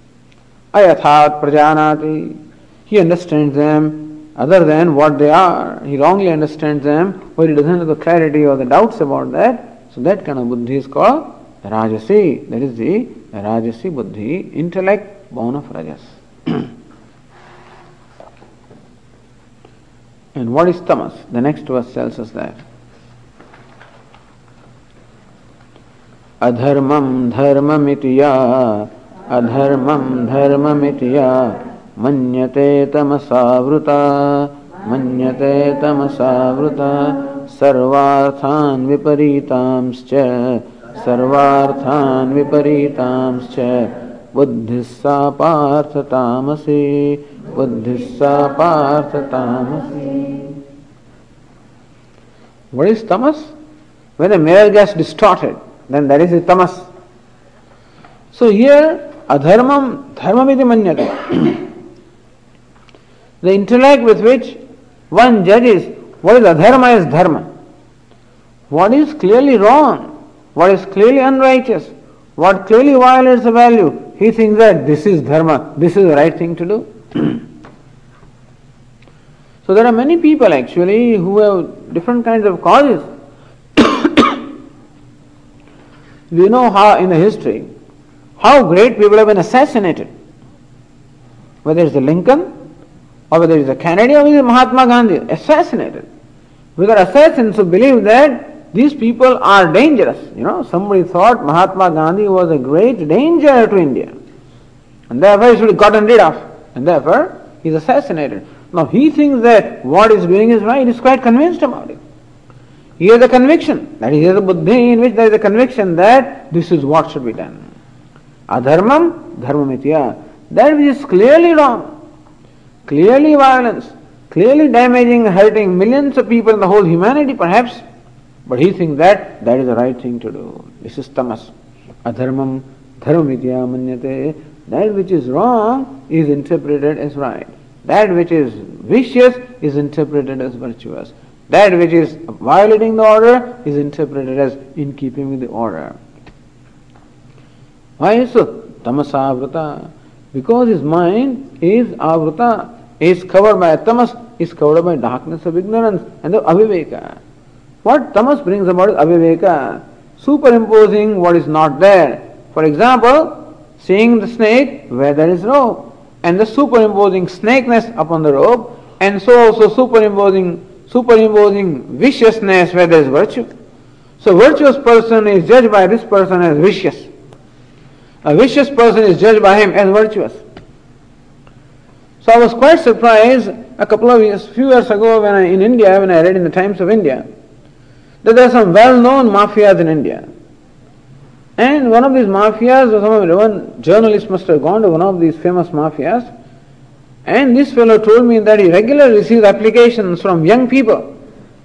Ayathavat prajanati. He understands them other than what they are. He wrongly understands them or he doesn't have the clarity or the doubts about that. So that kind of buddhi is called rajasi. That is the rajasi buddhi, intellect born of rajas. [CLEARS THROAT] and what is tamas? The next verse tells us that. अधर्मम धर्ममिति या। अधर्मम धर्ममिति या। मन्यते तमसावृता। मन्यते तमसावृता। सर्वार्थान् विपरीतांश्च। सर्वार्थान् विपरीतांश्च। बुद्धिः सा पार्थतामसि बुद्धिः सा पार्थतामसि What is tamas? When a mirror gets distorted, then that is tamas. So here, adharmam, dharmamiti manyate. [COUGHS] the intellect with which one judges what is adharma is dharma. What is clearly wrong, what is clearly unrighteous, what clearly violates the value, he thinks that this is dharma, this is the right thing to do. [COUGHS] so there are many people actually who have different kinds of causes [COUGHS] we know how in the history how great people have been assassinated. Whether it's the Lincoln or whether it is the Kennedy or whether Mahatma Gandhi, assassinated. We Whether assassins who believe that these people are dangerous. You know, somebody thought Mahatma Gandhi was a great danger to India. And therefore he should be gotten rid of. And therefore he is assassinated. Now he thinks that what he's doing is right, he's quite convinced about it. He has a conviction, that he has a buddhi in which there is a conviction that this is what should be done. Adharmam, dharmamitya. That which is clearly wrong, clearly violence, clearly damaging, hurting millions of people in the whole humanity perhaps, but he thinks that that is the right thing to do. This is tamas. Adharmam, dharmamitya manyate. That which is wrong is interpreted as right. That which is vicious is interpreted as virtuous. That which is violating the order is interpreted as in keeping with the order. Why is so? Tamasavruta. Because his mind is avrata, is covered by tamas, is covered by darkness of ignorance and the aviveka. What tamas brings about is aviveka, superimposing what is not there. For example, seeing the snake where there is rope, and the superimposing snakeness upon the rope, and so also superimposing superimposing viciousness where there is virtue. So virtuous person is judged by this person as vicious. A vicious person is judged by him as virtuous. So I was quite surprised a couple of years, few years ago when I, in India, when I read in the Times of India, that there are some well-known mafias in India. And one of these mafias, or some one journalist must have gone to one of these famous mafias, and this fellow told me that he regularly receives applications from young people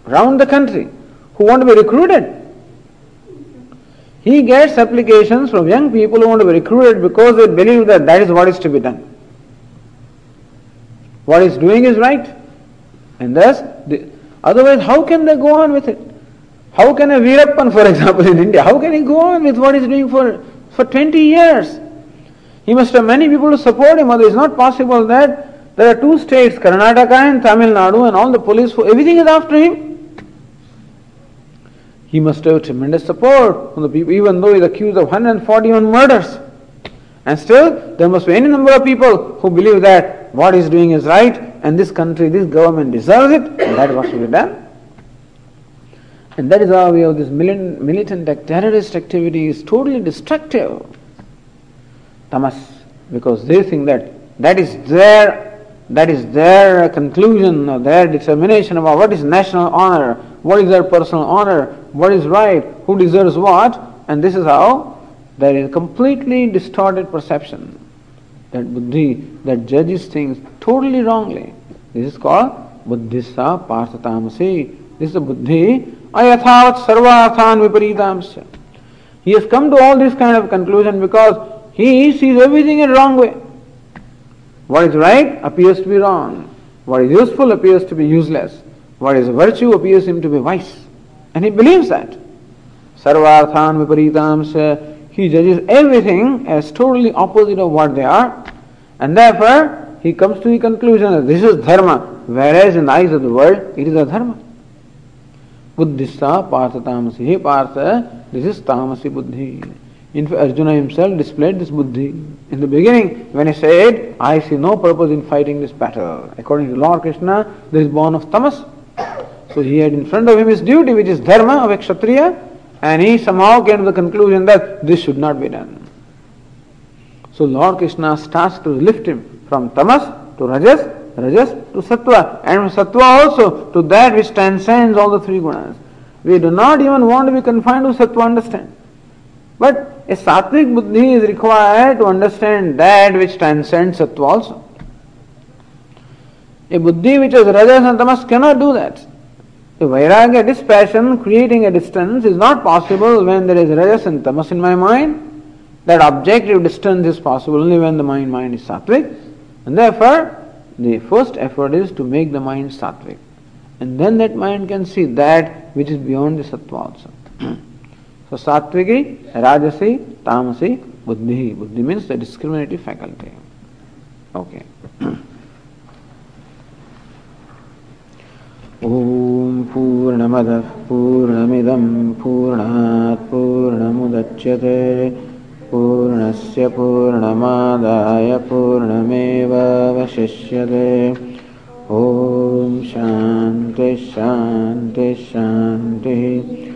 around the country who want to be recruited. He gets applications from young people who want to be recruited because they believe that that is what is to be done. What he's doing is right. And thus, the, otherwise, how can they go on with it? How can a Veerappan, for [LAUGHS] example, in India, how can he go on with what he's doing for, for 20 years? He must have many people to support him, otherwise it's not possible that there are two states, Karnataka and Tamil Nadu, and all the police, everything is after him. He must have tremendous support from the people, even though he's accused of 141 murders. And still, there must be any number of people who believe that what he's doing is right, and this country, this government deserves it, and that should be done. And that is how we have this militant terrorist activity is totally destructive. Tamas, because they think that that is their that is their conclusion or their determination about what is national honor, what is their personal honor, what is right, who deserves what, and this is how there is completely distorted perception that buddhi that judges things totally wrongly. This is called buddhissa parthatamasi. This is a buddhi ayathavat sarvarthan viparitamsya. He has come to all this kind of conclusion because he sees everything in wrong way. What is right appears to be wrong. What is useful appears to be useless. What is virtue appears him to be vice. And he believes that. Sarvarthan viparitamsya. He judges everything as totally opposite of what they are. And therefore, he comes to the conclusion that this is dharma, whereas in the eyes of the world, it is a dharma. Partha tamasi. He partha, this is tamasi buddhi. In fact, Arjuna himself displayed this buddhi. In the beginning, when he said, I see no purpose in fighting this battle. According to Lord Krishna, there is born of tamas. So he had in front of him his duty, which is dharma of a kshatriya, and he somehow came to the conclusion that this should not be done. So Lord Krishna starts to lift him from tamas to rajas, rajas to sattva, and from sattva also to that which transcends all the three gunas. We do not even want to be confined to sattva understand. But a sattvic buddhi is required to understand that which transcends sattva also. A buddhi which has rajas and tamas cannot do that. A vairagya, dispassion, creating a distance is not possible when there is rajas and tamas in my mind. That objective distance is possible only when the mind mind is sattvic. And therefore, the first effort is to make the mind sattvic. And then that mind can see that which is beyond the sattva also. [CLEARS THROAT] तो सात्विकी, rajasi, tamasi, buddhi. Buddhi means discriminative faculty okay ॐ पूर्णमदः पूर्णमिदं पूर्णात् पूर्णमुदच्यते। पूर्णस्य पूर्णमादाय पूर्णमेवावशिष्यते। ॐ शांति शांति शान्तिः।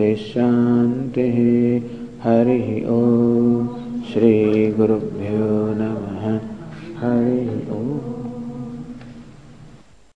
शान्तिः हरिः ॐ श्रीगुरुभ्यो नमः। हरिः ॐ